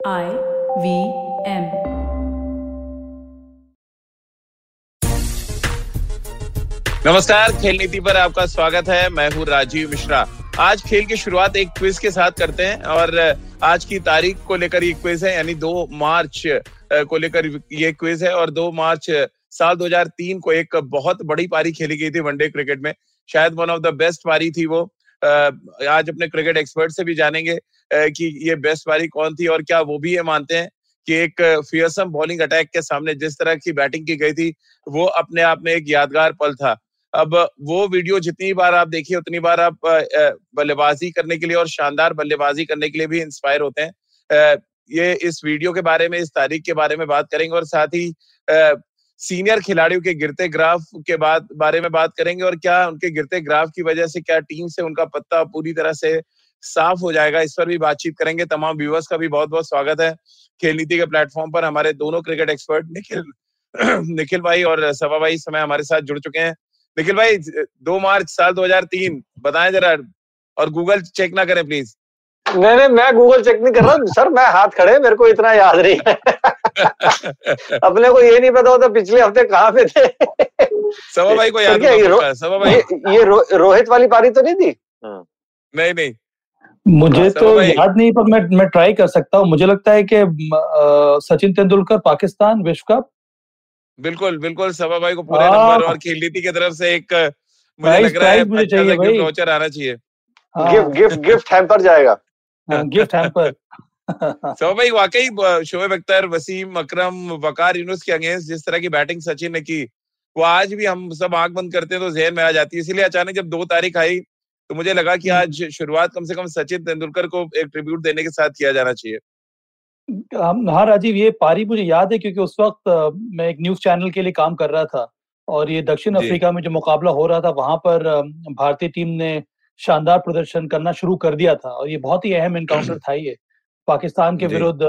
I V M. नमस्कार, खेल नीति पर आपका स्वागत है। मैं हूँ राजीव मिश्रा। आज खेल की शुरुआत एक क्विज के साथ करते हैं और आज की तारीख को लेकर ये क्विज है, यानी दो मार्च को लेकर ये क्विज है और दो मार्च साल 2003 को एक बहुत बड़ी पारी खेली गई थी वनडे क्रिकेट में। शायद वन ऑफ़ द बेस्ट पारी थी वो। आज अपने क्रिकेट एक्सपर्ट से भी जानेंगे। कि ये बेस्ट पारी कौन थी और क्या वो भी ये मानते हैं कि एक फियरसम बॉलिंग अटैक के सामने जिस तरह की बैटिंग की गई थी, वो अपने आप में एक यादगार पल था। अब वो वीडियो जितनी बार आप देखिए, उतनी बार आप बल्लेबाजी करने के लिए और शानदार बल्लेबाजी करने के लिए भी इंस्पायर होते हैं। ये इस वीडियो के बारे में, इस तारीख के बारे में बात करेंगे और साथ ही सीनियर खिलाड़ियों के गिरते ग्राफ के बाद, बारे में बात करेंगे और क्या उनके गिरते ग्राफ की वजह से क्या टीम से उनका पत्ता पूरी तरह से साफ़ हो जाएगा। इस पर भी बातचीत करेंगे। तमाम व्यूवर्स का भी बहुत बहुत स्वागत है। खेल नीति के प्लेटफॉर्म पर हमारे दोनों क्रिकेट एक्सपर्ट निखिल निखिल भाई और सभा भाई समय हमारे साथ जुड़ चुके हैं। निखिल भाई दो मार्च साल 2003 बताएँ जरा और गूगल चेक ना करें प्लीज़ नहीं नहीं मैं गूगल चेक नहीं कर रहा हूँ। सर मैं हाथ खड़े मेरे को इतना याद नहीं अपने को ये नहीं पता होता पिछले हफ़्ते कहाँ पे थे। सभा भाई को याद है सभा भाई। ये, ये रो, रोहित वाली पारी तो नहीं थी? हाँ। नहीं नहीं। मुझे तो याद नहीं पर मैं मैं ट्राई कर सकता हूँ। मुझे लगता है कि सचिन तेंदुलकर पाकिस्तान विश्व कप। बिल्कुल बिल्कुल सभा भाई को पूरे नंबर और खेल नीति की तरफ़ से एक मुझे लग रहा है मुझे अच्छा चाहिए भाई। वाउचर आना चाहिए। गिफ्ट गिफ्ट गिफ्ट हैम्पर जाएगा। गिफ्ट हैम्पर सभा भाई वाकई शोएब अख्तर वसीम अकरम वकार यूनुस के अगेंस्ट जिस तरह की बैटिंग सचिन ने की वो आज भी हम सब आँख बंद करते हैं तो जहन में आ जाती है। इसीलिए अचानक जब दो तारीख आई तो मुझे लगा कि। आज शुरुआत कम से कम सचिन तेंदुलकर को एक ट्रिब्यूट देने के साथ किया जाना चाहिए। हाँ राजीव ये पारी मुझे याद है क्योंकि उस वक्त मैं एक न्यूज़ चैनल के लिए काम कर रहा था और ये दक्षिण अफ्रीका में जो मुकाबला हो रहा था वहाँ पर भारतीय टीम ने शानदार प्रदर्शन करना शुरू कर दिया था और ये बहुत ही अहम इनकाउंटर था ये। पाकिस्तान के विरुद्ध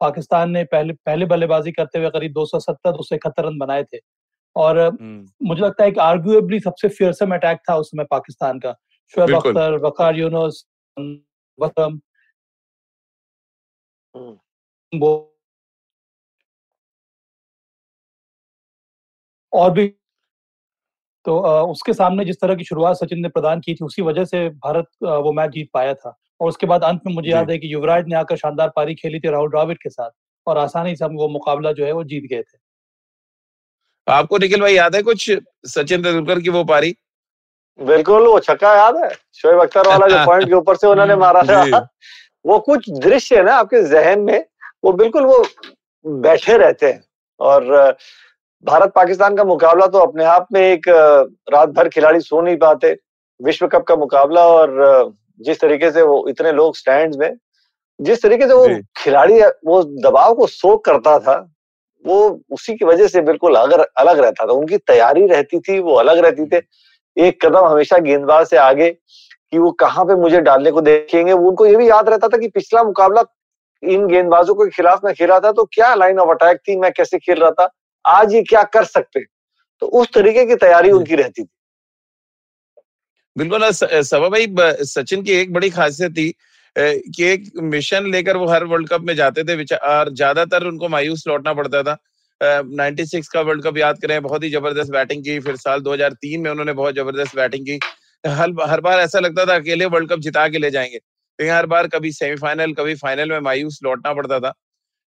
पाकिस्तान ने पहले पहले बल्लेबाजी करते हुए करीब 270 271 रन बनाए थे। और। मुझे लगता है कि आर्ग्यूएबली सबसे फियरसम अटैक था उस समय पाकिस्तान का। शोएब अख्तर वकार यूनुस वसम और भी तो उसके सामने जिस तरह की शुरुआत सचिन ने प्रदान की थी उसी वजह से भारत वो मैच जीत पाया था और उसके बाद अंत में मुझे याद है कि युवराज ने आकर शानदार पारी खेली थी राहुल द्राविड के साथ और आसानी से हम वो मुकाबला जो है वो जीत गए थे आपको निखिल भाई याद है कुछ सचिन तेंदुलकर की वो पारी बिल्कुल वो छक्का याद है? शोएब अख्तर वाला जो पॉइंट के ऊपर से उन्होंने मारा था वो कुछ दृश्य है ना आपके जहन में वो बिल्कुल वो बैठे रहते हैं। और भारत पाकिस्तान का मुकाबला तो अपने आप में एक रात भर खिलाड़ी सो नहीं पाते विश्व कप का मुकाबला और जिस तरीके से वो इतने लोग स्टैंड में जिस तरीके से वो खिलाड़ी वो दबाव को सोख करता था वो उसी की वजह से बिल्कुल अगर अलग रहता था उनकी तैयारी रहती थी वो अलग रहती थे। एक कदम हमेशा गेंदबाज से आगे कि वो कहाँ पे मुझे डालने को देखेंगे। उनको ये भी याद रहता था कि पिछला मुकाबला इन गेंदबाजों के खिलाफ मैं खेला था तो क्या लाइन ऑफ़ अटैक थी मैं कैसे खेल रहा था आज ये क्या कर सकते तो उस तरीके की तैयारी उनकी रहती थी। बिल्कुल सभा भाई सचिन की एक बड़ी खासियत थी कि एक मिशन लेकर वो हर वर्ल्ड कप में जाते थे और ज़्यादातर उनको मायूस लौटना पड़ता था। नाइनटी सिक्स का वर्ल्ड कप याद करें, बहुत ही ज़बरदस्त बैटिंग की, फिर साल 2003 में उन्होंने बहुत ज़बरदस्त बैटिंग की। हर हर बार ऐसा लगता था अकेले वर्ल्ड कप जिता के ले जाएँगे। लेकिन हर बार कभी सेमीफाइनल, कभी फाइनल में मायूस लौटना पड़ता था।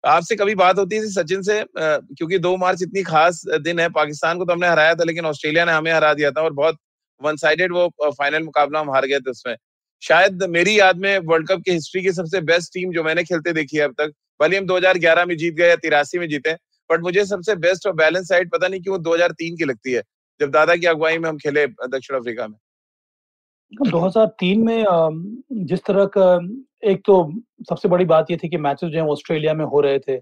आपसे कभी बात होती थी सचिन से क्योंकि दो मार्च इतनी खास दिन है, पाकिस्तान को तो हमने हराया था, लेकिन ऑस्ट्रेलिया ने हमें हरा दिया था और बहुत वन साइडेड वो फाइनल मुकाबला हम हार गए थे उसमें। शायद मेरी याद में वर्ल्ड कप की हिस्ट्री की सबसे बेस्ट टीम जो मैंने खेलते देखी है अब तक, भले हम 2011 में जीत गए या तिरासी में जीते बट मुझे सबसे बेस्ट और बैलेंस साइड पता नहीं क्यों 2003 की लगती है जब दादा की अगुवाई में हम खेले दक्षिण अफ्रीका में। 2003 में जिस तरह का एक तो सबसे बड़ी बात ये थी कि मैचेस जो है ऑस्ट्रेलिया में हो रहे थे।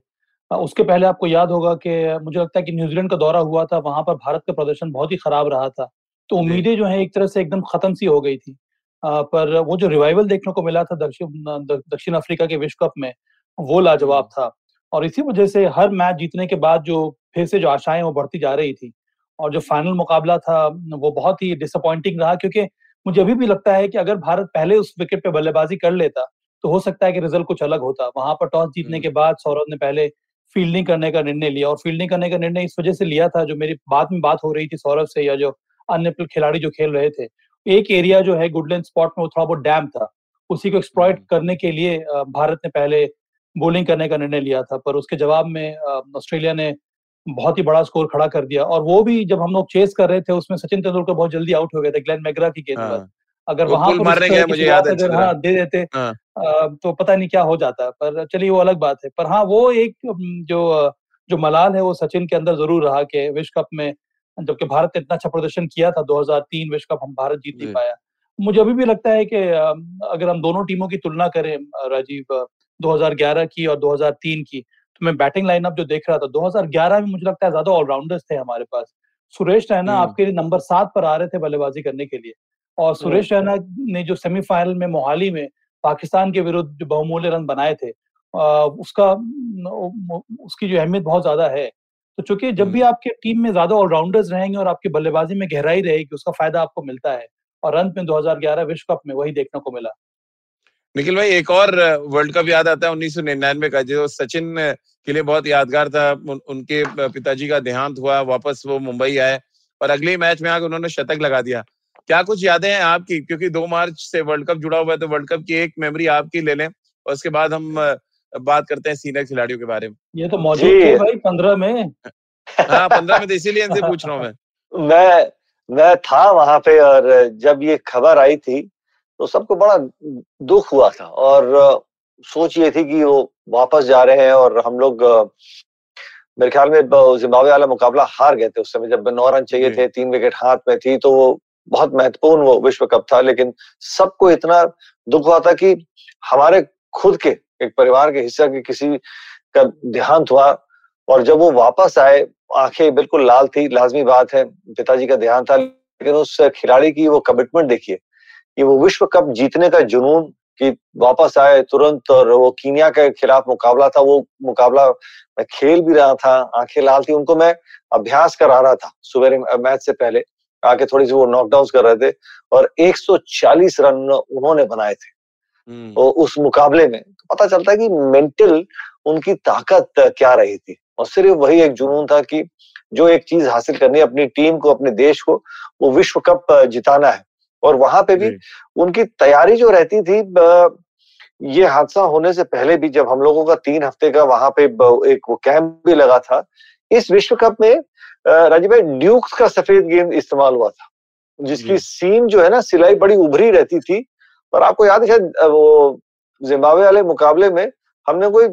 उसके पहले आपको याद होगा कि मुझे लगता है कि न्यूजीलैंड का दौरा हुआ था वहाँ पर भारत का प्रदर्शन बहुत ही खराब रहा था। तो उम्मीदें जो है एक तरह से एकदम खत्म सी हो गई थी। पर वो जो रिवाइवल देखने को मिला था दक्षिण दक्षिण अफ्रीका के विश्व कप में वो लाजवाब था। और इसी वजह से हर मैच जीतने के बाद जो फिर से जो आशाएँ वो बढ़ती जा रही थी। और जो फाइनल मुकाबला था वो बहुत ही डिसअपॉइंटिंग रहा क्योंकि मुझे अभी भी लगता है कि अगर भारत पहले उस विकेट पे बल्लेबाजी कर लेता तो हो सकता है कि रिज़ल्ट कुछ अलग होता। वहाँ पर टॉस जीतने के बाद सौरभ ने पहले फील्डिंग करने का निर्णय लिया और फील्डिंग करने का निर्णय इस वजह से लिया था जो मेरी बाद में बात हो रही थी सौरभ से या जो अन्य खिलाड़ी जो खेल रहे थे। एक एरिया जो है गुडलैंड स्पॉट में वो थोड़ा बहुत डैम था। उसी को एक्सप्लॉइट करने के लिए भारत ने पहले बॉलिंग करने का निर्णय लिया था पर उसके जवाब में ऑस्ट्रेलिया ने बहुत ही बड़ा स्कोर खड़ा कर दिया। और वो भी जब हम लोग चेस कर रहे थे उसमें सचिन तेंदुलकर बहुत जल्दी आउट हो गए थे ग्लेन मैगरा की गेंद पर हाँ। अगर वहाँ पर मुझे याद अगर हाँ दे देते हाँ। तो पता नहीं क्या हो जाता। पर चलिए वो अलग बात है। पर हाँ वो एक जो जो मलाल है वो सचिन के अंदर ज़रूर रहा कि विश्व कप में जबकि भारत ने इतना अच्छा प्रदर्शन किया था 2003 विश्व कप हम भारत जीत नहीं पाया। मुझे अभी भी लगता है कि अगर हम दोनों टीमों की तुलना करें राजीव 2011 की और 2003 की। तो मैं बैटिंग लाइनअप जो देख रहा था 2011 में मुझे लगता है ज़्यादा ऑलराउंडर्स थे हमारे पास। सुरेश रैना हम्म। आपके लिए नंबर सात पर आ रहे थे बल्लेबाजी करने के लिए। और सुरेश रैना ने जो सेमीफाइनल में मोहाली में पाकिस्तान के विरुद्ध जो बहुमूल्य रन बनाए थे उसका उसकी जो अहमियत बहुत ज़्यादा है। तो चूँकि जब भी हम्म। आपके टीम में ज़्यादा ऑलराउंडर्स रहेंगे और आपकी बल्लेबाजी में गहराई रहेगी उसका फ़ायदा आपको मिलता है। और अंत में 2011 विश्व कप में वही देखने को मिला। निखिल भाई एक और वर्ल्ड कप याद आता है उन्नीस सौ निन्यानवे का जो सचिन के लिए बहुत यादगार था। उन, उनके पिताजी का देहांत हुआ वापस वो मुंबई आए और अगले मैच में आकर उन्होंने शतक लगा दिया। क्या कुछ यादें हैं आपकी? क्योंकि दो मार्च से वर्ल्ड कप जुड़ा हुआ है तो वर्ल्ड कप की एक मेमोरी आपकी ले लें और उसके बाद हम बात करते हैं सीनियर खिलाड़ियों के बारे में। ये तो मौजूद है भाई पंद्रह में। हाँ पंद्रह में तो इसीलिए इनसे पूछ रहा हूँ मैं। मैं मैं था वहाँ पे और जब ये खबर आई थी तो सबको बड़ा दुख हुआ था और सोच ये थी कि वो वापस जा रहे हैं और हम लोग मेरे ख्याल में जिम्बाब्वे वाला मुकाबला हार गए थे उस समय जब नौ रन चाहिए थे तीन विकेट हाथ में थी तो वो बहुत महत्वपूर्ण वो विश्व कप था लेकिन सबको इतना दुख हुआ था कि हमारे खुद के एक परिवार के हिस्सा के किसी का देहांत हुआ और जब वो वापस आए आँखें बिल्कुल लाल थी लाजमी बात है पिताजी का देहांत था लेकिन उस खिलाड़ी की वो कमिटमेंट देखिए कि वो विश्व कप जीतने का जुनून कि वापस आए तुरंत और वो कीनिया के खिलाफ मुकाबला था वो मुकाबला मैं खेल भी रहा था आँखें लाल थी उनको मैं अभ्यास करा रहा था सुबह मैच से पहले। आके थोड़ी सी वो नॉकडाउन कर रहे थे और 140 रन उन्होंने बनाए थे। हम्म। तो उस मुकाबले में तो पता चलता है कि मेंटल उनकी ताकत क्या रही थी। और सिर्फ़ वही एक जुनून था कि जो एक चीज़ हासिल करनी है अपनी टीम को अपने देश को वो विश्व कप जिताना है। और वहाँ पे भी उनकी तैयारी जो रहती थी ये हादसा होने से पहले भी जब हम लोगों का तीन हफ़्ते का वहाँ पे एक कैंप भी लगा था इस विश्व कप में राजीव भाई ड्यूक्स का सफ़ेद गेंद इस्तेमाल हुआ था जिसकी सीम जो है ना सिलाई बड़ी उभरी रहती थी और आपको याद है वो जिम्बाब्वे वाले मुकाबले में हमने कोई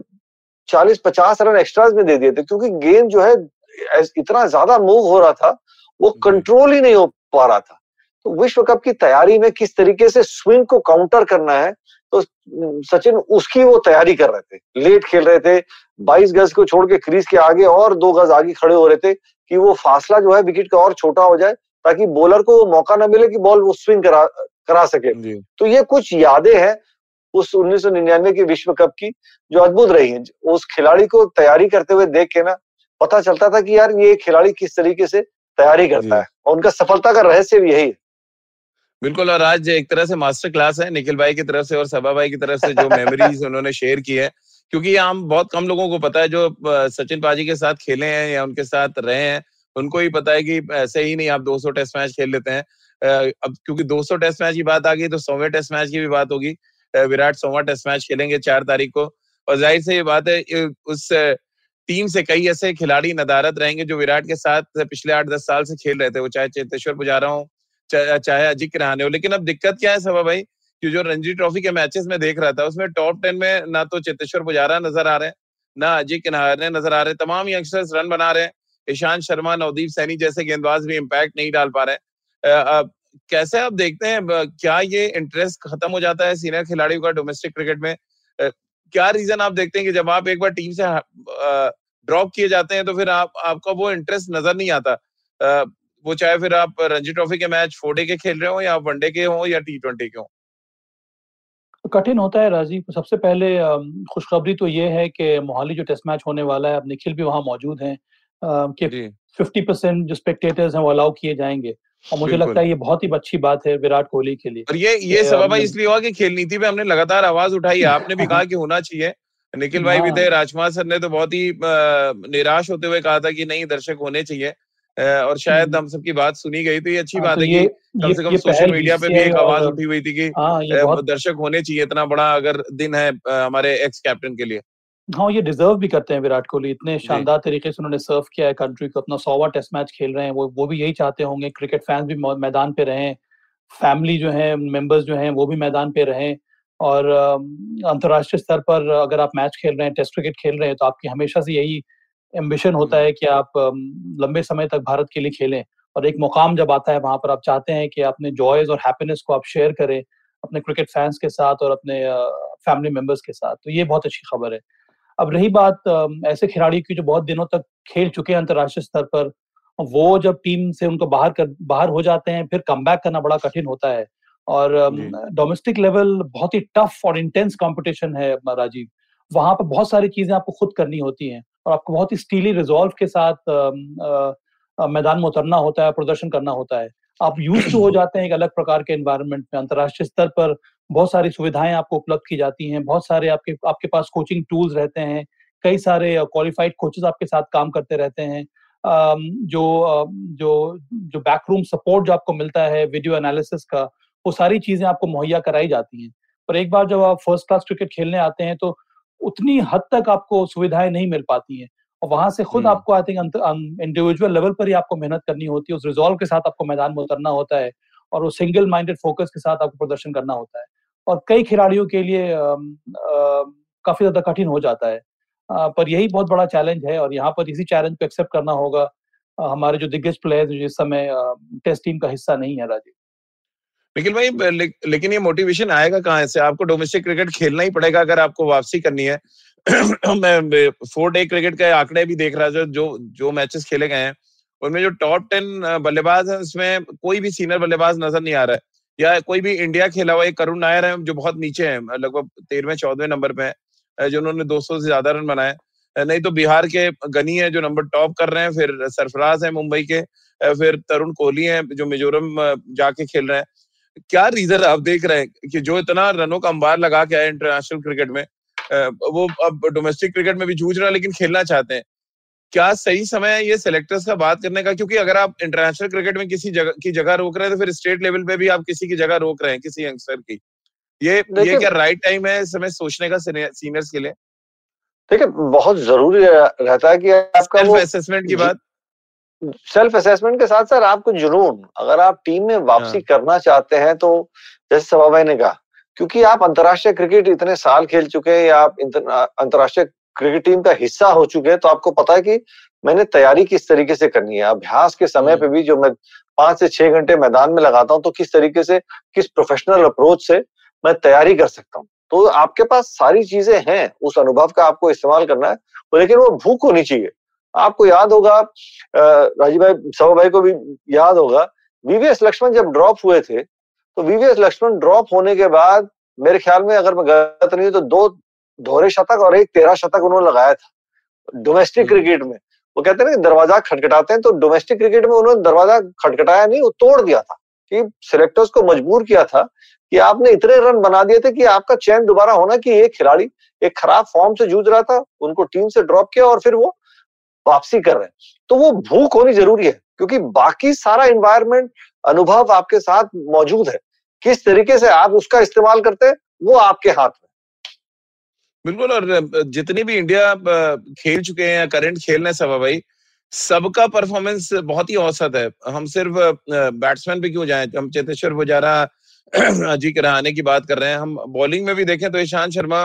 चालीस पचास रन एक्स्ट्रा में दे दिए थे क्योंकि गेंद जो है इतना ज़्यादा मूव हो रहा था वो कंट्रोल ही नहीं हो पा रहा था। तो विश्व कप की तैयारी में किस तरीके से स्विंग को काउंटर करना है तो सचिन उसकी वो तैयारी कर रहे थे। लेट खेल रहे थे 22 गज को छोड़ के क्रीज के आगे और दो गज आगे खड़े हो रहे थे कि वो फासला जो है विकेट का और छोटा हो जाए ताकि बॉलर को वो मौका ना मिले कि बॉल वो स्विंग करा करा सके। तो ये कुछ यादें हैं उस उन्नीस सौ निन्यानवे की विश्व कप की जो अद्भुत रही है। उस खिलाड़ी को तैयारी करते हुए देख के ना पता चलता था कि यार ये खिलाड़ी किस तरीके से तैयारी करता है और उनका सफलता का रहस्य भी यही है। बिल्कुल और आज एक तरह से मास्टर क्लास है निखिल भाई की तरफ़ से और सभा भाई की तरफ़ से जो मेमोरीज उन्होंने शेयर की है क्योंकि ये हम बहुत कम लोगों को पता है जो सचिन पाजी के साथ खेले हैं या उनके साथ रहे हैं उनको ही पता है कि ऐसे ही नहीं आप 200 टेस्ट मैच खेल लेते हैं। अब क्योंकि 200 टेस्ट मैच की बात आ गई तो सौवे टेस्ट मैच की भी बात होगी विराट सौवा टेस्ट मैच खेलेंगे चार तारीख को और ज़ाहिर से ये बात है उस टीम से कई ऐसे खिलाड़ी नदारत रहेंगे जो विराट के साथ पिछले आठ दस साल से खेल रहे थे वो चाहे चेतेश्वर पुजारा हो चाहे अजित रहाने हो लेकिन अब दिक्कत क्या है सभा भाई? कि जो रणजी ट्रॉफी के मैचेस में देख रहा था, उसमें टॉप टेन में ना तो चेतेश्वर पुजारा नज़र आ रहे हैं, ना अजय किन्हारने नज़र आ रहे तमाम यंगस्टर्स रन बना रहे हैं। ईशांत शर्मा, नवदीप सैनी जैसे गेंदबाज भी इम्पैक्ट नहीं डाल पा रहे कैसे आप देखते हैं क्या ये इंटरेस्ट खत्म हो जाता है सीनियर खिलाड़ियों का डोमेस्टिक क्रिकेट में? क्या रीजन आप देखते हैं कि जब आप एक बार टीम से ड्रॉप किए जाते हैं तो फिर आप, आपका वो इंटरेस्ट नज़र नहीं आता? वो चाहे फिर आप रणजी ट्रॉफी के मैच फोर डे के खेल रहे हो या आप वनडे के हो या टी ट्वेंटी के हो। कठिन होता है राजीव। सबसे पहले खुशखबरी तो ये है कि मोहाली जो टेस्ट मैच होने वाला है अब निखिल भी वहाँ मौजूद हैं कि फिफ्टी परसेंट जो स्पेक्टेटर्स हैं वो अलाउ किए जाएँगे। और मुझे लगता है ये बहुत ही अच्छी बात है विराट कोहली के लिए और ये ये सबब इसलिए हुआ कि खेल नीति पे हमने लगातार आवाज़ उठाई। है आपने भी कहा कि होना चाहिए। निखिल भाई भी थे राजकुमार सर ने तो बहुत ही निराश होते हुए कहा था कि नहीं दर्शक होने चाहिए। और शायद हम्म। हम सबकी बात सुनी गई तो ये अच्छी हाँ, बात तो है कि कम से कम सोशल मीडिया पे भी एक आवाज़ उठी हुई थी कि हाँ, दर्शक होने चाहिए इतना बड़ा अगर दिन है हमारे एक्स कैप्टन के लिए। हाँ ये डिजर्व भी करते हैं विराट कोहली। इतने शानदार तरीके से उन्होंने सर्व किया है कंट्री को। अपना सौवा टेस्ट मैच खेल रहे हैं वो वो भी यही चाहते होंगे। क्रिकेट फैंस भी मैदान पे रहें। फैमिली जो है मेंबर्स जो हैं वो भी मैदान पे रहें। और अंतर्राष्ट्रीय स्तर पर अगर आप मैच खेल रहे हैं टेस्ट क्रिकेट खेल रहे हैं तो आपकी हमेशा से यही एम्बिशन होता है कि आप लंबे समय तक भारत के लिए खेलें और एक मुकाम जब आता है वहाँ पर आप चाहते हैं कि अपने जॉयज और हैप्पीनेस को आप शेयर करें अपने क्रिकेट फैंस के साथ और अपने फैमिली मेंबर्स के साथ तो ये बहुत अच्छी खबर है। अब रही बात ऐसे खिलाड़ी की जो बहुत दिनों तक खेल चुके हैं अंतर्राष्ट्रीय स्तर पर वो जब टीम से उनको बाहर कर बाहर हो जाते हैं फिर कम करना बड़ा कठिन होता है और डोमेस्टिक लेवल बहुत ही टफ और इंटेंस कंपटीशन है राजीव। वहाँ पर बहुत सारी चीज़ें आपको खुद करनी होती हैं। और आपको बहुत ही स्टीली रिजॉल्व के साथ मैदान में उतरना होता है प्रदर्शन करना होता है। आप यूज़ टू हो जाते हैं एक अलग प्रकार के एनवायरनमेंट में। अंतर्राष्ट्रीय स्तर पर बहुत सारी सुविधाएँ आपको उपलब्ध की जाती हैं। बहुत सारे आपके आपके पास कोचिंग टूल्स रहते हैं। कई सारे क्वालिफाइड कोचेस आपके साथ काम करते रहते हैं। जो जो जो बैकरूम सपोर्ट जो आपको मिलता है वीडियो एनालिसिस का वो सारी चीज़ें आपको मुहैया कराई जाती हैं। पर एक बार जब आप फ़र्स्ट क्लास क्रिकेट खेलने आते हैं तो उतनी हद तक आपको सुविधाएँ नहीं मिल पाती हैं। और वहाँ से खुद। आपको आई थिंक इंडिविजुअल लेवल पर ही आपको मेहनत करनी होती है। उस रिजॉल्व के साथ आपको मैदान में उतरना होता है और वो सिंगल माइंडेड फोकस के साथ आपको प्रदर्शन करना होता है। और कई खिलाड़ियों के लिए काफ़ी ज़्यादा कठिन हो जाता है। पर यही बहुत बड़ा चैलेंज है और यहाँ पर इसी चैलेंज को एक्सेप्ट करना होगा। हमारे जो दिग्गज प्लेयर्स जिस समय टेस्ट टीम का हिस्सा नहीं है राजीव। निखिल भाई ले, लेकिन ये मोटिवेशन आएगा कहाँ से? आपको डोमेस्टिक क्रिकेट खेलना ही पड़ेगा अगर आपको वापसी करनी है। मैं फोर डे क्रिकेट के आंकड़े भी देख रहा था जो जो मैचेस खेले गए हैं। उनमें जो टॉप टेन बल्लेबाज है उसमें कोई भी सीनियर बल्लेबाज नज़र नहीं आ रहा है। या कोई भी इंडिया खेला हुआ एक करुण नायर है जो बहुत नीचे है लगभग तेरहवें चौदहवें नंबर पे है जो उन्होंने 200 से ज़्यादा रन बनाए। नहीं तो बिहार के गनी है जो नंबर टॉप कर रहे हैं फिर सरफराज है मुंबई के फिर तरुण कोहली है जो मिजोरम जाके खेल रहे हैं। क्या रीजन आप देख रहे हैं कि जो इतना रनों का अंबार लगा के आए इंटरनेशनल क्रिकेट में वो अब डोमेस्टिक क्रिकेट में भी जूझ रहा है लेकिन खेलना चाहते हैं। क्या सही समय है ये सेलेक्टर्स का बात करने का? क्योंकि अगर आप इंटरनेशनल क्रिकेट में किसी जगह की जगह रोक रहे हैं तो फिर स्टेट लेवल पे भी आप किसी की जगह रोक रहे हैं किसी यंगस्टर की। ये ये क्या राइट टाइम है समय सोचने का सीनियर्स के लिए? देखिए बहुत ज़रूरी रहता है कि आपका सेल्फ असेसमेंट की बात। सेल्फ असेसमेंट के साथ सर आपको जुनून अगर आप टीम में वापसी हाँ। करना चाहते हैं तो जैसे सभा भाई ने कहा क्योंकि आप अंतर्राष्ट्रीय क्रिकेट इतने साल खेल चुके हैं या आप अंतर्राष्ट्रीय क्रिकेट टीम का हिस्सा हो चुके हैं तो आपको पता है कि मैंने तैयारी किस तरीके से करनी है। अभ्यास के समय पे भी जो मैं पाँच से छह घंटे मैदान में लगाता हूँ तो किस तरीके से किस प्रोफेशनल अप्रोच से मैं तैयारी कर सकता हूँ। तो आपके पास सारी चीज़ें हैं उस अनुभव का आपको इस्तेमाल करना है लेकिन वो भूख होनी चाहिए। आपको याद होगा राजीव भाई सभा भाई को भी याद होगा वीवीएस लक्ष्मण जब ड्रॉप हुए थे तो वीवीएस लक्ष्मण ड्रॉप होने के बाद मेरे ख्याल में अगर मैं गलत नहीं हूँ तो दो दोहरे शतक और एक तेरह शतक उन्होंने लगाया था डोमेस्टिक हम्म। क्रिकेट में वो कहते हैं ना दरवाज़ा खटखटाते हैं तो डोमेस्टिक क्रिकेट में उन्होंने दरवाज़ा खटखटाया नहीं वो तोड़ दिया था कि सिलेक्टर्स को मजबूर किया था कि आपने इतने रन बना दिए थे कि आपका चयन दोबारा होना कि एक खिलाड़ी एक खराब फॉर्म से जूझ रहा था उनको टीम से ड्रॉप किया और फिर वो वापसी कर रहे हैं। तो वो भूख होनी ज़रूरी है, क्योंकि बाकी सारा इन्वायरमेंट अनुभव आपके साथ मौजूद है। किस तरीके से आप उसका इस्तेमाल करते हैं, वो आपके हाथ में। बिल्कुल, और जितनी भी इंडिया खेल चुके हैं या करंट खेल रहे सभा भाई, सबका परफॉर्मेंस बहुत ही औसत है। हम सिर्फ़ बैट्समैन पे क्यों जाएँ? हम चेतेश्वर पुजारा अजी रहाने की बात कर रहे हैं। हम बॉलिंग में भी देखें तो ईशांत शर्मा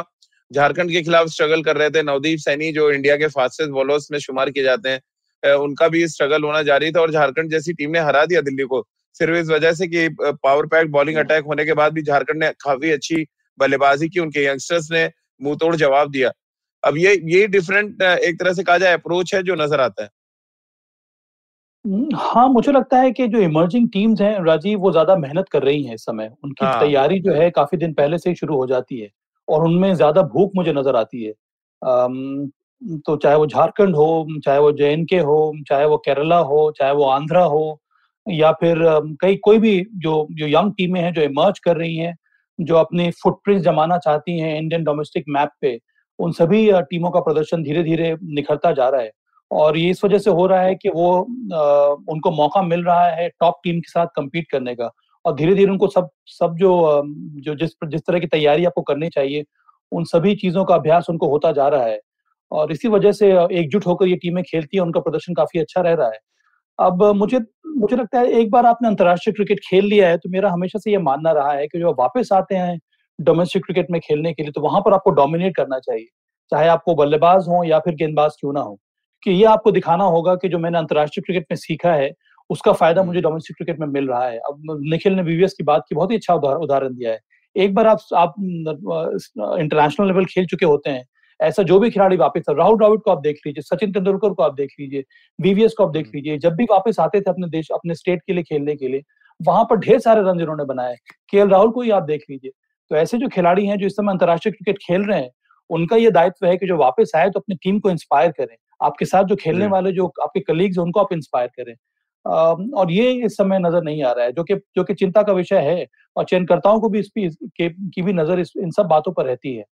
झारखंड के खिलाफ स्ट्रगल कर रहे थे। नवदीप सैनी जो इंडिया के फास्टेस्ट बॉलर्स में शुमार किए जाते हैं उनका भी स्ट्रगल होना जारी था और झारखंड जैसी टीम ने हरा दिया दिल्ली को। सिर्फ़ इस वजह से कि पावर पैक बॉलिंग अटैक होने के बाद भी झारखंड ने काफ़ी अच्छी बल्लेबाजी की। उनके यंगस्टर्स ने मुँह तोड़ जवाब दिया। अब ये ये डिफरेंट एक तरह से कहा जाए अप्रोच है जो नज़र आता है। हाँ मुझे लगता है कि जो इमर्जिंग टीम्स हैं राजीव वो ज़्यादा मेहनत कर रही हैं इस समय। उनकी हाँ। तैयारी जो है काफ़ी दिन पहले से ही शुरू हो जाती है। और उनमें ज़्यादा भूख मुझे नज़र आती है। तो चाहे वो झारखंड हो चाहे वो जे हो चाहे वो केरला हो चाहे वो आंध्रा हो या फिर कई कोई भी जो जो यंग टीमें हैं जो इमर्ज कर रही हैं जो अपने फुटप्रिंट जमाना चाहती हैं इंडियन डोमेस्टिक मैप पे उन सभी टीमों का प्रदर्शन धीरे धीरे निखरता जा रहा है। और ये इस वजह से हो रहा है कि वो आ, उनको मौका मिल रहा है टॉप टीम के साथ कम्पीट करने का। और धीरे धीरे उनको सब सब जो जो जिस जिस तरह की तैयारी आपको करनी चाहिए, उन सभी चीज़ों का अभ्यास उनको होता जा रहा है। और इसी वजह से एकजुट होकर ये टीमें खेलती है, उनका प्रदर्शन काफ़ी अच्छा रह रहा है। अब मुझे मुझे लगता है एक बार आपने अंतर्राष्ट्रीय क्रिकेट खेल लिया है तो मेरा हमेशा से ये मानना रहा है कि जो वापस आते हैं डोमेस्टिक क्रिकेट में खेलने के लिए तो वहाँ पर आपको डोमिनेट करना चाहिए। चाहे आपको बल्लेबाज हो या फिर गेंदबाज क्यों ना हो, कि ये आपको दिखाना होगा कि जो मैंने अंतर्राष्ट्रीय क्रिकेट में सीखा है उसका फ़ायदा मुझे डोमेस्टिक क्रिकेट में मिल रहा है। अब निखिल ने वीवीएस की बात की बहुत ही अच्छा उदाहरण दिया है। एक बार आप आप इंटरनेशनल लेवल खेल चुके होते हैं ऐसा जो भी खिलाड़ी वापस राहुल द्राविड को आप देख लीजिए सचिन तेंदुलकर को आप देख लीजिए वीवीएस को आप देख लीजिए जब भी वापस आते थे अपने देश अपने स्टेट के लिए खेलने के लिए वहाँ पर ढेर सारे रन जिन्होंने बनाए के राहुल को ही आप देख लीजिए। तो ऐसे जो खिलाड़ी हैं जो इस समय अंतर्राष्ट्रीय क्रिकेट खेल रहे हैं उनका ये दायित्व है कि जो वापस आए तो अपनी टीम को इंस्पायर करें। आपके साथ जो खेलने वाले जो आपके कलीग्स उनको आप इंस्पायर करें। और ये इस समय नज़र नहीं आ रहा है जो कि जो कि चिंता का विषय है और चयनकर्ताओं को भी इस की, की भी नज़र इस इन सब बातों पर रहती है।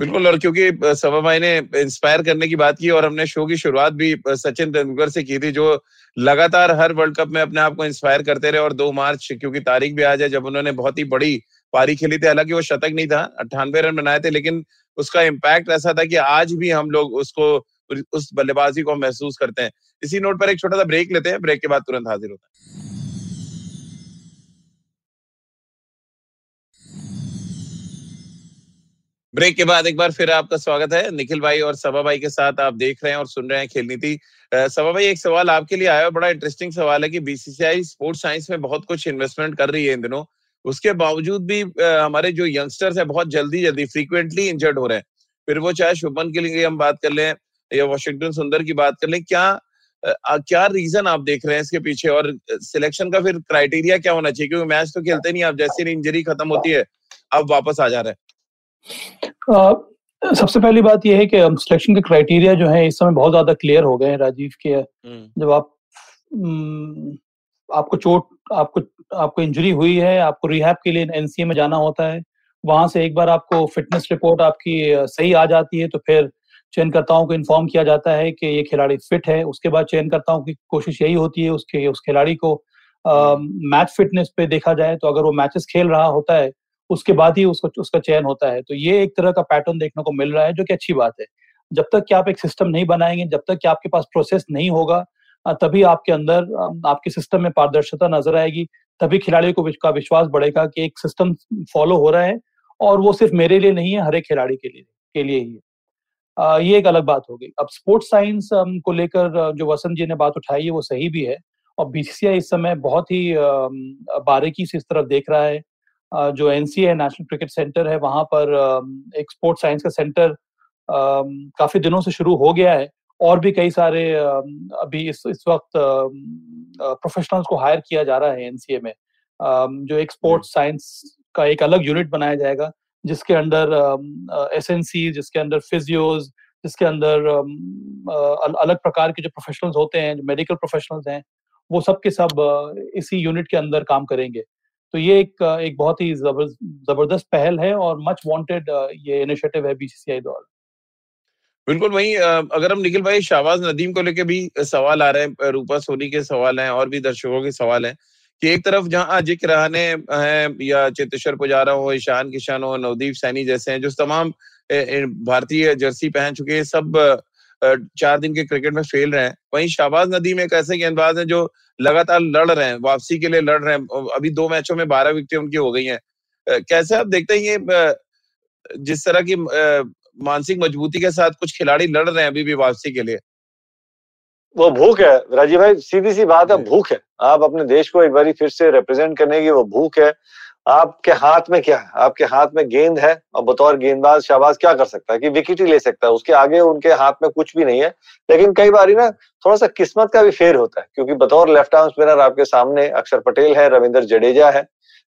बिल्कुल और क्योंकि सभा भाई ने इंस्पायर करने की बात की और हमने शो की शुरुआत भी सचिन तेंदुलकर से की थी जो लगातार हर वर्ल्ड कप में अपने आप को इंस्पायर करते रहे और दो मार्च क्योंकि तारीख भी आज है जब उन्होंने बहुत ही बड़ी पारी खेली थी हालाँकि वो शतक नहीं था अट्ठानवे रन बनाए थे लेकिन उसका इम्पैक्ट ऐसा था कि आज भी हम लोग उसको उस बल्लेबाजी को हम महसूस करते हैं। इसी नोट पर एक छोटा सा ब्रेक लेते हैं। ब्रेक के बाद तुरंत हाजिर होता है। ब्रेक के बाद एक बार फिर आपका स्वागत है। निखिल भाई और सभा भाई के साथ आप देख रहे हैं और सुन रहे हैं खेल नीति। सभा भाई, एक सवाल आपके लिए आया बड़ा इंटरेस्टिंग सवाल है कि बीसीसीआई स्पोर्ट्स साइंस में बहुत कुछ इन्वेस्टमेंट कर रही है इन दिनों। उसके बावजूद भी हमारे जो यंगस्टर्स है, बहुत जल्दी जल्दी फ्रीक्वेंटली इंजर्ड हो रहे हैं। फिर वो चाहे शुभमन के लिए हम बात कर लें या वॉशिंगटन सुंदर की बात कर लें क्या आ, क्या रीजन आप देख रहे हैं इसके पीछे? और सिलेक्शन का फिर क्राइटेरिया क्या होना चाहिए? क्योंकि मैच तो खेलते नहीं आप जैसे इंजरी खत्म होती है अब वापस आ जा रहे हैं। सबसे पहली बात यह है कि सिलेक्शन के क्राइटेरिया जो है इस समय बहुत ज़्यादा क्लियर हो गए हैं राजीव के हम्म। जब आप आपको चोट आपको आपको इंजरी हुई है आपको रिहैब के लिए एनसीए में जाना होता है वहाँ से एक बार आपको फिटनेस रिपोर्ट आपकी सही आ जाती है तो फिर चयनकर्ताओं को इन्फॉर्म किया जाता है कि ये खिलाड़ी फिट है। उसके बाद चयनकर्ताओं की कोशिश यही होती है उसके, उस खिलाड़ी को मैच फिटनेस पे देखा जाए तो अगर वो मैचेस खेल रहा होता है, उसके बाद ही उसको, उसका चयन होता है। तो ये एक तरह का पैटर्न देखने को मिल रहा है जो कि अच्छी बात है। जब तक कि आप एक सिस्टम नहीं बनाएँगे, जब तक कि आपके पास प्रोसेस नहीं होगा तभी आपके अंदर आपके सिस्टम में पारदर्शिता नज़र आएगी। तभी खिलाड़ियों को का विश्वास बढ़ेगा कि एक सिस्टम फॉलो हो रहा है और वो सिर्फ़ मेरे लिए नहीं है, हर एक खिलाड़ी के लिए के लिए ही है। ये एक अलग बात होगी अब स्पोर्ट्स साइंस को लेकर जो वसंत जी ने बात उठाई है वो सही भी है। और बीसीसीआई इस समय बहुत ही बारीकी से इस तरफ़ देख रहा है। जो एनसीए है नेशनल क्रिकेट सेंटर है वहाँ पर एक स्पोर्ट्स साइंस का सेंटर काफ़ी दिनों से शुरू हो गया है। और भी कई सारे अभी इस इस वक्त प्रोफेशनल्स को हायर किया जा रहा है एनसीए में। जो एक स्पोर्ट्स साइंस का एक अलग यूनिट बनाया जाएगा। जिसके अंदर एस एन सी जिसके अंदर फिजियोज जिसके अंदर अलग प्रकार के जो प्रोफेशनल्स होते हैं, जो मेडिकल प्रोफेशनल्स हैं, वो सब के सब इसी यूनिट के अंदर काम करेंगे। तो ये एक एक बहुत ही ज़बरदस्त पहल है और मच वांटेड ये इनिशिएटिव है बीसीसीआई द्वारा। बिल्कुल वही अगर हम निखिल भाई, शाहबाज नदीम को लेके भी सवाल आ रहे हैं, रूपा सोनी के सवाल हैं और भी दर्शकों के सवाल हैं कि एक तरफ़ जहाँ ज़िक्र रहने हैं या चेतेश्वर पुजारा हो, ईशान किशन हो, नवदीप सैनी जैसे हैं, जो तमाम भारतीय जर्सी पहन चुके हैं, सब चार दिन के क्रिकेट में फेल रहे हैं। वहीं शाहबाज नदीम एक ऐसे गेंदबाज हैं जो लगातार लड़ रहे हैं, वापसी के लिए लड़ रहे हैं अभी दो मैचों में बारह विकेटें उनकी हो गई हैं। कैसे आप देखते हैं ये जिस तरह की मानसिक मजबूती के साथ कुछ खिलाड़ी लड़ रहे हैं अभी भी वापसी के लिए? वो भूख है। राजीव भाई सीधी सी बात है भूख है। आप अपने देश को एक बार फिर से रिप्रेजेंट करने की वो भूख है। आपके हाथ में क्या है? आपके हाथ में गेंद है और बतौर गेंदबाज शाबाज क्या कर सकता है कि विकेट ही ले सकता है? उसके आगे उनके हाथ में कुछ भी नहीं है। लेकिन कई बार ना थोड़ा सा किस्मत का भी फेर होता है क्योंकि बतौर लेफ़्ट आर्म स्पिनर आपके सामने अक्षर पटेल है रविंद्र जडेजा है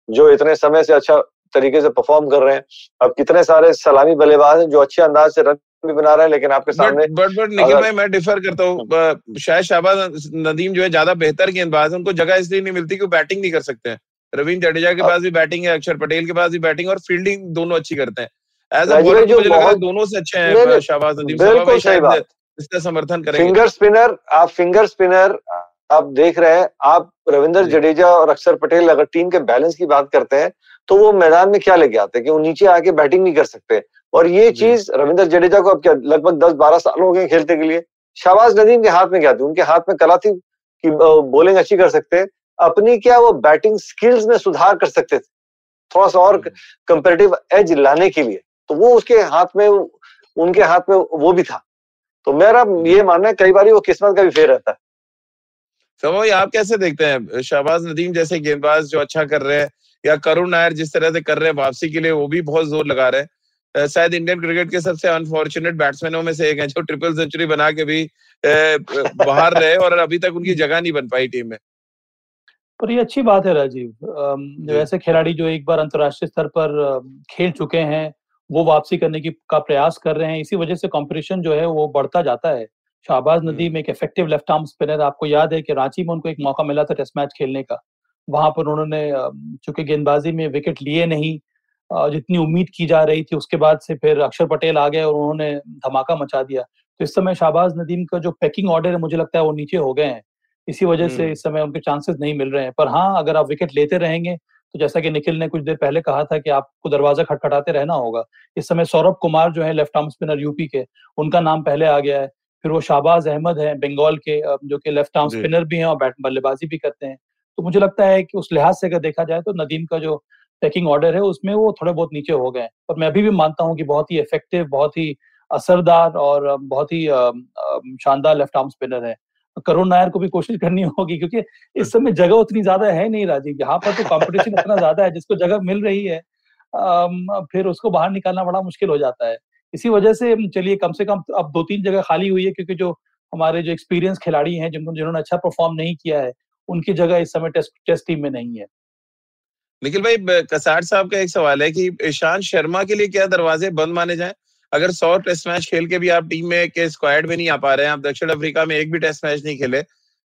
जो इतने समय से अच्छा तरीके से परफॉर्म कर रहे हैं। अब कितने सारे सलामी बल्लेबाज हैं जो अच्छे अंदाज से रन भी बना रहे हैं लेकिन आपके सामने बट बट निखिल भाई मैं डिफर करता हूँ। शायद शहबाज नदीम जो है ज़्यादा बेहतर गेंदबाज है। उनको जगह इसलिए नहीं मिलती कि बैटिंग नहीं कर सकते हैं। रविंद्र जडेजा के पास भी बैटिंग है अक्षर पटेल के पास भी बैटिंग और फील्डिंग दोनों अच्छी करते हैं। एज अ बॉलर मुझे लगा दोनों से अच्छे हैं शहबाज नदीम। बिल्कुल सही बात। इसका समर्थन करेंगे। फिंगर स्पिनर आप फिंगर स्पिनर आप देख रहे हैं आप रविंद्र जडेजा और अक्षर पटेल अगर टीम के बैलेंस की बात करते हैं तो वो मैदान में क्या लेके आते हैं कि वो नीचे आके बैटिंग नहीं कर सकते? और ये चीज़ रविंद्र जडेजा को अब क्या लगभग दस बारह साल हो गए खेलते के लिए। शहबाज नदीम के हाथ में क्या थी? उनके हाथ में कला थी कि बॉलिंग अच्छी कर सकते। अपनी क्या वो बैटिंग स्किल्स में सुधार कर सकते थे? थोड़ा सा और कंपेरेटिव एज लाने के लिए। तो वो उसके हाथ में उनके हाथ में वो भी था। तो मेरा ये मानना है कई बार वो किस्मत का भी फेर रहता है। तो आप कैसे देखते हैं? शहबाज नदीम जैसे गेंदबाज जो अच्छा कर रहे हैं या करुण नायर जिस तरह से कर रहे हैं वापसी के लिए वो भी बहुत ज़ोर लगा रहे हैं। शायद इंडियन क्रिकेट के सबसे अनफॉर्चुनेट बैट्समैनों में से एक है जो ट्रिपल सेंचुरी बना के भी बाहर रहे और अभी तक उनकी जगह नहीं बन पाई टीम में। पर ये अच्छी बात है राजीव। ऐसे खिलाड़ी जो एक बार अंतरराष्ट्रीय स्तर पर खेल चुके हैं वो वापसी करने की का प्रयास कर रहे हैं इसी वजह से कंपटीशन जो है वो बढ़ता जाता है। शाहबाज हम्म। नदीम एक इफ़ेक्टिव लेफ़्ट आर्म स्पिनर आपको याद है कि रांची में उनको एक मौका मिला था टेस्ट मैच खेलने का। वहाँ पर उन्होंने चूँकि गेंदबाजी में विकेट लिए नहीं जितनी उम्मीद की जा रही थी उसके बाद से फिर अक्षर पटेल आ गए और उन्होंने धमाका मचा दिया। तो इस समय शाहबाज नदीम का जो पैकिंग ऑर्डर है मुझे लगता है वो नीचे हो गए हैं। इसी वजह से हम्म। इस समय उनके चांसेस नहीं मिल रहे हैं। पर हाँ अगर आप विकेट लेते रहेंगे तो जैसा कि निखिल ने कुछ देर पहले कहा था कि आपको दरवाज़ा खटखटाते रहना होगा। इस समय सौरभ कुमार जो है लेफ़्ट आर्म स्पिनर यूपी के उनका नाम पहले आ गया है। फिर वो शाहबाज अहमद है बंगाल के जो कि लेफ़्ट आर्म स्पिनर भी हैं और बैट बल्लेबाजी भी करते हैं। तो मुझे लगता है कि उस लिहाज से अगर देखा जाए तो नदीम का जो पैकिंग ऑर्डर है उसमें वो थोड़े बहुत नीचे हो गए पर मैं अभी भी मानता हूँ कि बहुत ही इफ़ेक्टिव बहुत ही असरदार और बहुत ही शानदार लेफ़्ट आर्म स्पिनर है। करुण नायर को भी कोशिश करनी होगी क्योंकि इस समय जगह उतनी ज़्यादा है नहीं राजीव यहाँ पर तो कंपटीशन इतना ज़्यादा है जिसको जगह मिल रही है फिर उसको बाहर निकालना बड़ा मुश्किल हो जाता है। इसी वजह से चलिए कम से कम अब दो तीन जगह खाली हुई है क्योंकि जो हमारे जो एक्सपीरियंस खिलाड़ी हैं जिन्होंने जिन्होंने अच्छा परफॉर्म नहीं किया है उनकी जगह इस समय टेस्ट टेस्ट टीम में नहीं है। निखिल भाई कसार साहब का एक सवाल है कि ईशांत शर्मा के लिए क्या दरवाजे बंद माने जाए? अगर सौ टेस्ट मैच खेल के भी आप टीम में के स्क्वाड में नहीं आ पा रहे हैं आप दक्षिण अफ्रीका में एक भी टेस्ट मैच नहीं खेले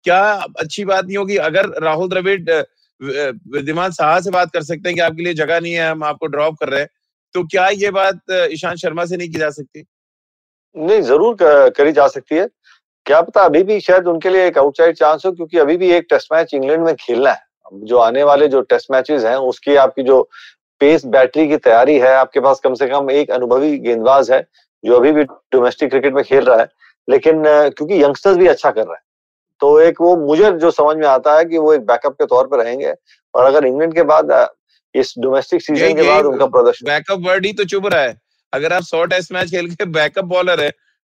क्या अच्छी बात नहीं होगी? अगर राहुल द्रविड़ विद्यमान साहा से बात कर सकते हैं कि आपके लिए जगह नहीं है हम आपको ड्रॉप कर रहे हैं तो क्या ये बात ईशांत शर्मा से नहीं की जा सकती? नहीं ज़रूर करी जा सकती है। क्या पता अभी भी शायद उनके लिए एक आउटसाइड चांस हो क्योंकि अभी भी एक टेस्ट मैच इंग्लैंड में खेलना है। जो आने वाले जो टेस्ट मैचेस हैं उसकी आपकी जो पेस बैटरी की तैयारी है आपके पास कम से कम एक अनुभवी गेंदबाज है जो अभी भी डोमेस्टिक क्रिकेट में खेल रहा है। लेकिन क्योंकि यंगस्टर्स भी अच्छा कर रहे हैं तो एक वो मुझे जो समझ में आता है कि वो एक बैकअप के तौर पर रहेंगे। और अगर इंग्लैंड के बाद इस डोमेस्टिक सीज़न के बाद उनका प्रदर्शन बैकअप वर्ड ही तो चुप रहा है। अगर आप सौ टेस्ट मैच खेल के बैकअप बॉलर है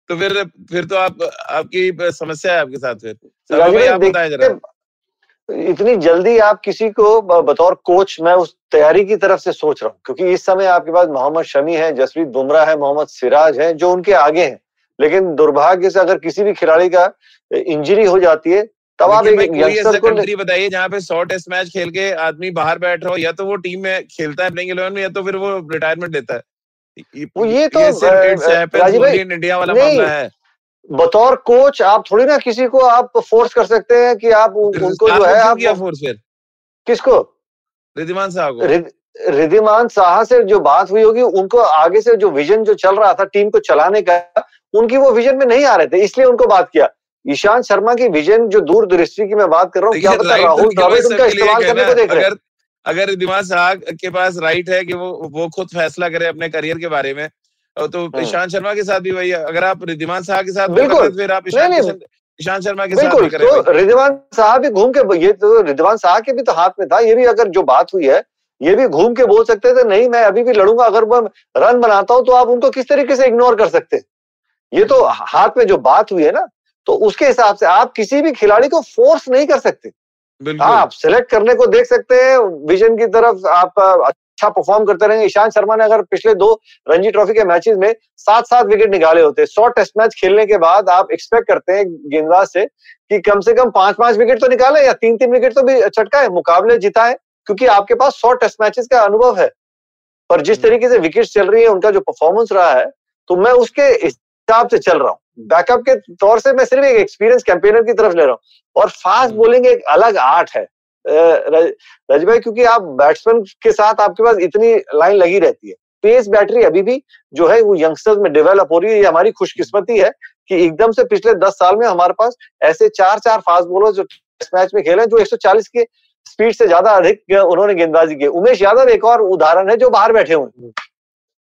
तो फिर फिर तो आप आपकी समस्या है आपके साथ फिर। आप बताएँ जरा। इतनी जल्दी आप किसी को बतौर कोच मैं उस तैयारी की तरफ़ से सोच रहा हूँ क्योंकि इस समय आपके पास मोहम्मद शमी है जसप्रीत बुमराह है मोहम्मद सिराज है जो उनके आगे हैं। लेकिन दुर्भाग्य से अगर किसी भी खिलाड़ी का इंजरी हो जाती है तब आप एक यंगस्टर को बताइए जहाँ पे सौ टेस्ट मैच खेल के आदमी बाहर बैठ रहा हो या तो वो टीम में खेलता है प्लेइंग इलेवन में या तो फिर वो रिटायरमेंट लेता है। वो ये तो इंडिया वाला मामला है। बतौर कोच आप थोड़ी ना किसी को आप फोर्स कर सकते हैं कि आप उनको जो है आप फोर्स फिर? किसको? रिधिमान साहब को। रिधिमान साहा से जो बात हुई होगी उनको आगे से जो विजन जो चल रहा था टीम को चलाने का उनकी वो विजन में नहीं आ रहे थे इसलिए उनको बात किया। ईशांत शर्मा की विजन जो दूर दृष्टि की मैं बात कर रहा हूँ क्या पता राहुल द्रविड़ उनका इस्तेमाल करने को देख रहे हैं? अगर दिमाग साहब के पास राइट है कि वो वो खुद फैसला करे अपने करियर के बारे में तो हाँ। ईशांत शर्मा के साथ भी वही अगर आप रिद्धिमान साहब के साथ बिल्कुल। फिर आप ईशांत शर्मा के साथ भी तो रिद्धिमान साहब भी घूम के ये तो रिद्धिमान साहब के भी तो हाथ में था ये भी अगर जो बात हुई है ये भी घूम के बोल सकते थे नहीं मैं अभी भी लड़ूँगा अगर मैं रन बनाता हूँ तो आप उनको किस तरीके से इग्नोर कर सकते ये तो हाथ में जो बात हुई है ना तो उसके हिसाब से आप किसी भी खिलाड़ी को फोर्स नहीं कर सकते। हाँ आप सिलेक्ट करने को देख सकते हैं विजन की तरफ़ आप अच्छा परफॉर्म करते रहेंगे। ईशांत शर्मा ने अगर पिछले दो रणजी ट्रॉफी के मैचेस में सात सात विकेट निकाले होते सौ टेस्ट मैच खेलने के बाद आप एक्सपेक्ट करते हैं गेंदबाज से कि कम से कम पाँच पाँच विकेट तो निकाले या तीन तीन विकेट तो भी चटका है मुकाबले जीता है क्योंकि आपके पास सौ टेस्ट मैचेस का अनुभव है। पर जिस हम्म। तरीके से विकेट चल रही है उनका जो परफॉर्मेंस रहा है तो मैं उसके हिसाब से चल रहा हूँ। बैकअप के तौर से मैं सिर्फ़ एक एक्सपीरियंस कैंपेनर की तरफ़ ले रहा हूँ। और फास्ट बॉलिंग एक अलग आर्ट है। रज भाई क्योंकि आप बैट्समैन के साथ आपके पास इतनी लाइन लगी रहती है। पेस बैटरी अभी भी जो है वो यंगस्टर्स में डेवलप हो रही है। ये हमारी खुशकिस्मती है कि एकदम से पिछले दस साल में हमारे पास ऐसे चार चार फास्ट बॉलर जो टेस्ट मैच में खेले जो 140 के स्पीड से ज़्यादा अधिक उन्होंने गेंदबाजी की उमेश यादव एक और उदाहरण है जो बाहर बैठे हुए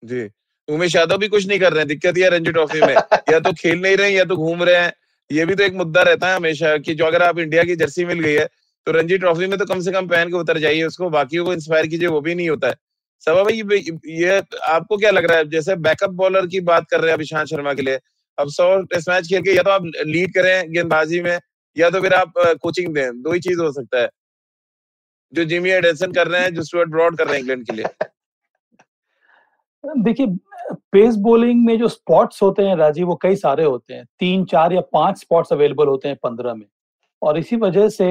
जी। उमेश यादव भी कुछ नहीं कर रहे हैं दिक्कत यह रणजी ट्रॉफी में। या तो खेल नहीं रहे या तो घूम रहे हैं। ये भी तो एक मुद्दा रहता है हमेशा कि जो अगर आप इंडिया की जर्सी मिल गई है तो रणजी ट्रॉफी में तो कम से कम पहन के उतर जाइए उसको बाकी को इंस्पायर कीजिए वो भी नहीं होता है। सभा भाई ये आपको क्या लग रहा है? जैसे बैकअप बॉलर की बात कर रहे हैं अभिशांत शर्मा के लिए अब सौ टेस्ट मैच खेल के या तो आप लीड करें गेंदबाजी में या तो फिर आप कोचिंग दें दो ही चीज़ हो सकता है। जो जिमी एडेसन कर रहे हैं जो स्टुअर्ट ब्रॉड कर रहे हैं इंग्लैंड के लिए। देखिए, पेस बॉलिंग में जो स्पॉट्स होते हैं राजीव, वो कई सारे होते हैं। तीन, चार या पाँच स्पॉट्स अवेलेबल होते हैं पंद्रह में। और इसी वजह से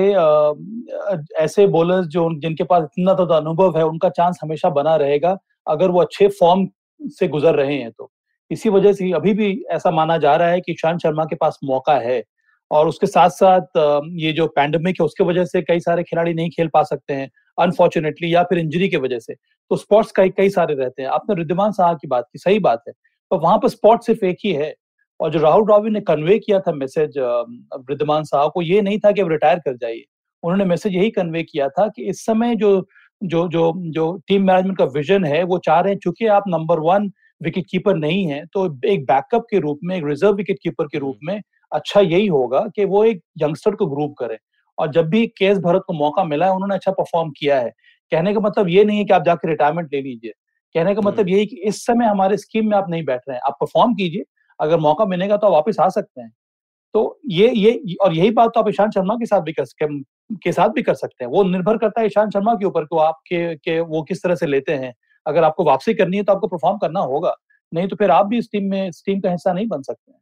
ऐसे बॉलर्स जो जिनके पास इतना तो अनुभव है, उनका चांस हमेशा बना रहेगा, अगर वो अच्छे फॉर्म से गुजर रहे हैं तो। इसी वजह से अभी भी ऐसा माना जा रहा है कि ईशांत शर्मा के पास मौका है और उसके साथ साथ ये जो पैंडमिक है, उसके वजह से कई सारे खिलाड़ी नहीं खेल पा सकते हैं। अनफॉर्चुनेटली या फिर इंजरी की वजह से। तो स्पॉट्स कई कई सारे रहते हैं। आपने रिद्धिमान साहब की बात की सही बात है। तो वहाँ पर स्पॉट सिर्फ़ एक ही है। और जो राहुल द्राविड ने कन्वे किया था मैसेज वृद्धमान साहब को ये नहीं था कि अब रिटायर कर जाइए। उन्होंने मैसेज यही कन्वे किया था कि इस समय जो जो जो जो टीम मैनेजमेंट का विजन है वो चाह रहे हैं चूँकि आप नंबर वन विकेट कीपर नहीं है तो एक बैकअप के रूप में एक रिज़र्व विकेट कीपर के रूप में अच्छा यही होगा कि वो एक यंगस्टर को ग्रुप करें। और जब भी केस भरत को मौका मिला है उन्होंने अच्छा परफॉर्म किया है। कहने का मतलब ये नहीं है कि आप जाकर रिटायरमेंट ले लीजिए। कहने का मतलब यही कि इस समय हमारे स्कीम में आप नहीं बैठ रहे हैं। आप परफॉर्म कीजिए। अगर मौका मिलेगा तो आप वापस आ सकते हैं। तो ये ये और यही बात तो आप ईशांत शर्मा के साथ भी कर के साथ भी कर सकते हैं। वो निर्भर करता है ईशांत शर्मा के ऊपर को आपके के वो किस तरह से लेते हैं। अगर आपको वापसी करनी है तो आपको परफॉर्म करना होगा। नहीं तो फिर आप भी इस टीम में इस टीम का हिस्सा नहीं बन सकते हैं।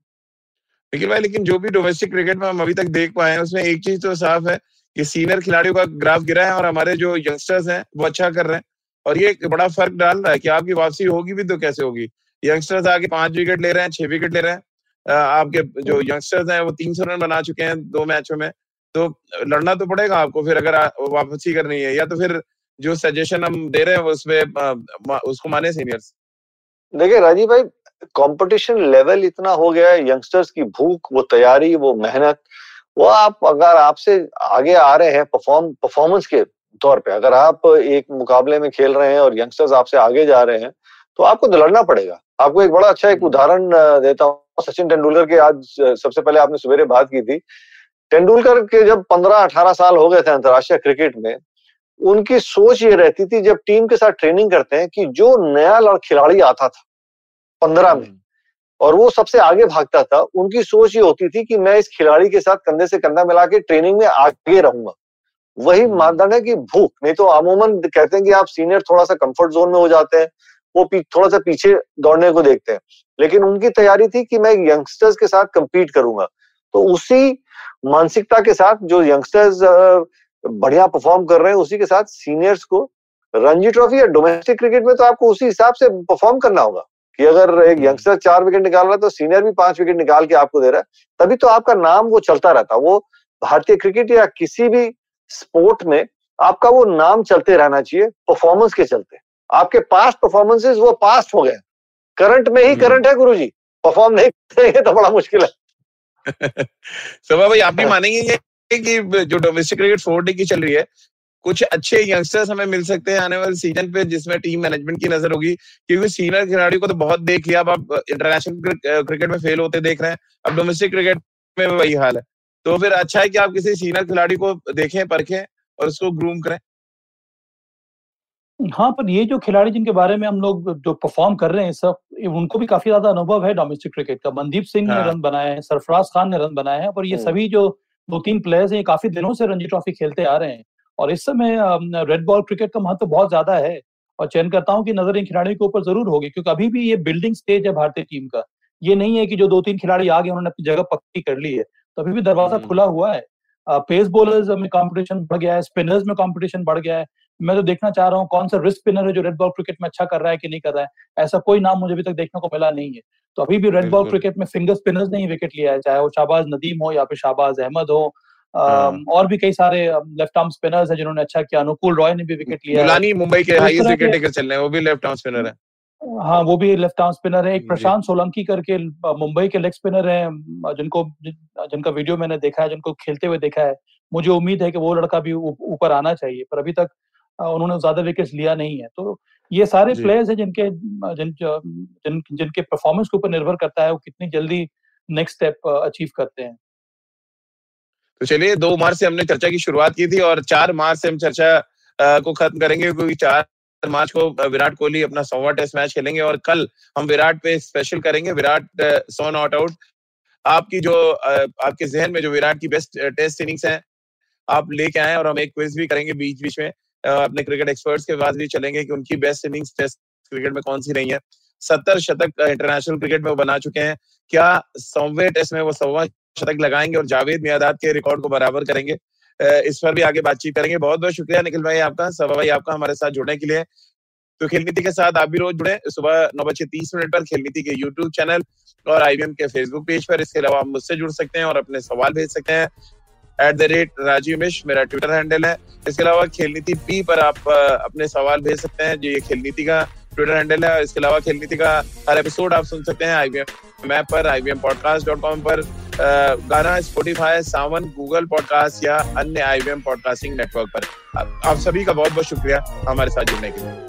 लेकिन भाई, लेकिन जो भी डोमेस्टिक क्रिकेट में हम अभी तक देख पाए हैं, उसमें एक चीज़ तो साफ़ है कि सीनियर खिलाड़ियों का ग्राफ गिरा है और हमारे जो यंगस्टर्स हैं, वो अच्छा कर रहे हैं। और ये बड़ा फ़र्क डाल रहा है कि आपकी वापसी होगी भी तो कैसे होगी? यंगस्टर्स आके पाँच विकेट ले रहे हैं, छह विकेट ले रहे हैं। आपके जो यंगस्टर्स हैं, वो तीन सौ रन बना चुके हैं दो मैचों में। तो लड़ना तो पड़ेगा आपको फिर अगर वापसी करनी है, या तो फिर जो सजेशन हम दे रहे हैं, उसमें उसको माने सीनियर्स देखिए, राजीव भाई कंपटीशन लेवल इतना हो गया है यंगस्टर्स की भूख वो तैयारी वो मेहनत वो आप अगर आपसे आगे आ रहे हैं परफॉर्म परफॉर्मेंस के तौर पे अगर आप एक मुकाबले में खेल रहे हैं और यंगस्टर्स आपसे आगे जा रहे हैं तो आपको तो लड़ना पड़ेगा। आपको एक बड़ा अच्छा एक उदाहरण देता हूँ सचिन तेंदुलकर के आज सबसे पहले आपने सवेरे बात की थी। तेंदुलकर के जब पंद्रह अठारह साल हो गए थे अंतर्राष्ट्रीय क्रिकेट में उनकी सोच ये रहती थी जब टीम के साथ ट्रेनिंग करते हैं कि जो नया खिलाड़ी आता था पंद्रह में। और वो सबसे आगे भागता था। उनकी सोच ये होती थी कि मैं इस खिलाड़ी के साथ कंधे से कंधा मिला के ट्रेनिंग में आगे रहूँगा। वही मानदंड है कि भूख नहीं तो अमूमन कहते हैं कि आप सीनियर थोड़ा सा कंफर्ट जोन में हो जाते हैं वो थोड़ा सा पीछे दौड़ने को देखते हैं। लेकिन उनकी तैयारी थी कि मैं यंगस्टर्स के साथ कंपीट करूँगा। तो उसी मानसिकता के साथ जो यंगस्टर्स बढ़िया परफॉर्म कर रहे हैं उसी के साथ सीनियर्स को रणजी ट्रॉफी या डोमेस्टिक क्रिकेट में तो आपको उसी हिसाब से परफॉर्म करना होगा। कि अगर एक यंगस्टर। चार विकेट निकाल रहा है तो सीनियर भी पाँच विकेट निकाल के आपको दे रहा है। तभी तो आपका नाम वो चलता रहता। वो भारतीय क्रिकेट या किसी भी स्पोर्ट में आपका वो नाम चलते रहना चाहिए परफॉर्मेंस के चलते। आपके पास्ट परफॉर्मेंसेस वो पास्ट हो गए। करंट में ही करंट हम्म। है गुरु जी परफॉर्म नहीं करेंगे तो बड़ा मुश्किल है। सभा भाई आप भी मानेंगे कि जो डोमेस्टिक क्रिकेट फोर डे की चल रही है कुछ अच्छे यंगस्टर्स हमें मिल सकते हैं आने वाले सीज़न पे जिसमें टीम मैनेजमेंट की नज़र होगी। क्योंकि सीनियर खिलाड़ियों को तो बहुत देख लिया अब आप इंटरनेशनल क्रिकेट में फेल होते देख रहे हैं। अब डोमेस्टिक क्रिकेट में वही हाल है। तो फिर अच्छा है कि आप किसी सीनियर खिलाड़ी को देखें परखें और उसको ग्रूम करें। हाँ पर ये जो खिलाड़ी जिनके बारे में हम लोग जो परफॉर्म कर रहे हैं सब उनको भी काफ़ी ज़्यादा अनुभव है डोमेस्टिक क्रिकेट का। मनदीप सिंह हाँ। ने रन बनाए हैं सरफराज खान ने रन बनाए हैं और ये सभी जो दो तीन प्लेयर्स हैं ये काफ़ी दिनों से रणजी ट्रॉफी खेलते आ रहे हैं। और इस समय रेड बॉल क्रिकेट का महत्व बहुत ज़्यादा है और चयन करता हूँ कि नज़र इन खिलाड़ियों के ऊपर ज़रूर होगी क्योंकि अभी भी ये बिल्डिंग स्टेज है भारतीय टीम का। ये नहीं है कि जो दो तीन खिलाड़ी आ गए उन्होंने अपनी जगह पक्की कर ली है। तो अभी भी दरवाज़ा हम्म। खुला हुआ है। पेस बॉलर्स में कंपटीशन बढ़ गया है स्पिनर्स में कंपटीशन बढ़ गया है। मैं तो देखना चाह रहा हूँ कौन सा रिस्क स्पिनर है जो रेड बॉल क्रिकेट में अच्छा कर रहा है कि नहीं कर रहा है। ऐसा कोई नाम मुझे अभी तक देखने को मिला नहीं है। तो अभी भी रेड बॉल क्रिकेट में फिंगर स्पिनर्स ने ही विकेट लिया है चाहे वो शाहबाज नदीम हो या फिर शाहबाज अहमद हाँ। और भी कई सारे लेफ़्ट आर्म स्पिनर्स हैं जिन्होंने अच्छा किया। अनुकूल रॉय ने भी विकेट लिया है। मुंबई के हाईएस्ट विकेट टेकर चल रहे हैं वो भी लेफ़्ट आर्म स्पिनर है। हाँ वो भी लेफ़्ट आर्म स्पिनर है। एक प्रशांत सोलंकी करके मुंबई के लेग स्पिनर हैं जिनको जिनका वीडियो मैंने देखा है जिनको खेलते हुए देखा है। मुझे उम्मीद है कि वो लड़का भी ऊपर आना चाहिए पर अभी तक उन्होंने ज़्यादा विकेट लिया नहीं है। तो ये सारे प्लेयर्स हैं जिनके जिन, जिन जिनके परफॉर्मेंस के ऊपर निर्भर करता है वो कितनी जल्दी नेक्स्ट स्टेप अचीव करते हैं। तो चलिए, दो मार्च से हमने चर्चा की, शुरुआत की थी और चार मार्च से हम चर्चा को खत्म करेंगे क्योंकि चार मार्च को विराट कोहली अपना सौवा टेस्ट मैच खेलेंगे और कल हम विराट पे स्पेशल करेंगे। विराट सो नॉट आउट आपकी जो आपके जहन में जो विराट की बेस्ट टेस्ट इनिंग्स हैं, आप लेके आए और हम एक क्विज भी करेंगे बीच बीच में अपने क्रिकेट एक्सपर्ट्स के पास भी चलेंगे कि उनकी बेस्ट इनिंग्स टेस्ट क्रिकेट में कौन सी रही है। सत्तर शतक इंटरनेशनल क्रिकेट में वो बना चुके हैं। क्या सौवे टेस्ट में वो सौवा शतक लगाएँगे और जावेद मियादाद के रिकॉर्ड को बराबर करेंगे? इस पर भी आगे बातचीत करेंगे। बहुत बहुत शुक्रिया निखिल भाई आपका सभा भाई आपका हमारे साथ जुड़ने के लिए। तो खेल नीति के साथ आप भी रोज जुड़े। सुबह नौ बजे तीस मिनट पर खेल नीति के यूट्यूब चैनल और आईबीएम के फेसबुक पेज पर। इसके अलावा आप मुझसे जुड़ सकते हैं और अपने सवाल भेज सकते हैं। एट द रेट राजीव मिश मेरा ट्विटर हैंडल है। इसके अलावा खेल नीति पी पर आप अपने सवाल भेज सकते हैं। जो ये खेल नीति का ट्विटर हैंडल है, इसके अलावा खेल नीति का हर एपिसोड आप सुन सकते हैं आईबीएम मैप पर आईबीएम पॉडकास्ट डॉट कॉम पर। गाना स्पोटिफाई सावन गूगल पॉडकास्ट या अन्य आईबीएम पॉडकास्टिंग नेटवर्क पर। आप सभी का बहुत बहुत शुक्रिया हमारे साथ जुड़ने के लिए।